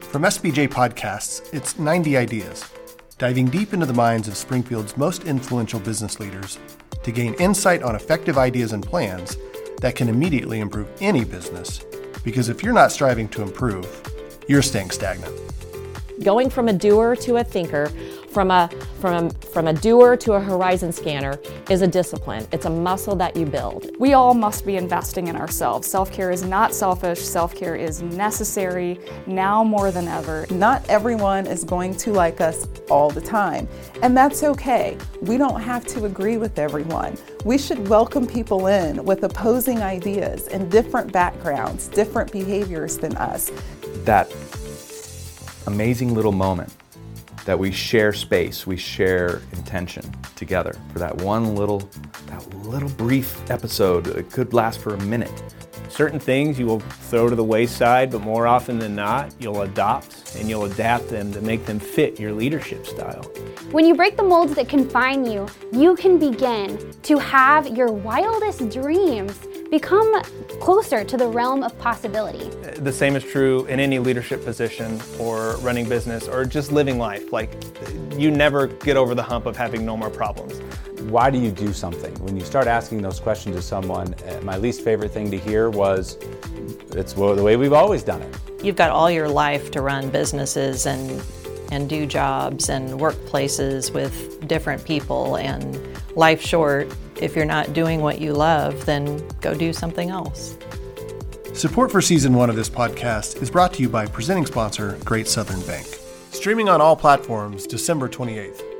From SBJ Podcasts, it's 90 Ideas, diving deep into the minds of Springfield's most influential business leaders to gain insight on effective ideas and plans that can immediately improve any business. Because if you're not striving to improve, you're staying stagnant. Going from a doer to a thinker from a from a, from a doer to a horizon scanner is a discipline. It's a muscle that you build. We all must be investing in ourselves. Self-care is not selfish. Self-care is necessary now more than ever. Not everyone is going to like us all the time, and that's okay. We don't have to agree with everyone. We should welcome people in with opposing ideas and different backgrounds, different behaviors than us. That amazing little moment that we share space, we share intention together for that one little, that little brief episode. It could last for a minute. Certain things you will throw to the wayside, but more often than not, you'll adopt and you'll adapt them to make them fit your leadership style. When you break the molds that confine you, you can begin to have your wildest dreams become closer to the realm of possibility. The same is true in any leadership position or running business or just living life. Like, you never get over the hump of having no more problems. Why do you do something? When you start asking those questions to someone, uh, my least favorite thing to hear was, it's the way we've always done it. You've got all your life to run businesses and and do jobs and workplaces with different people and life short if you're not doing what you love, then go do something else. Support for season one of this podcast is brought to you by presenting sponsor Great Southern Bank. Streaming on all platforms December 28th.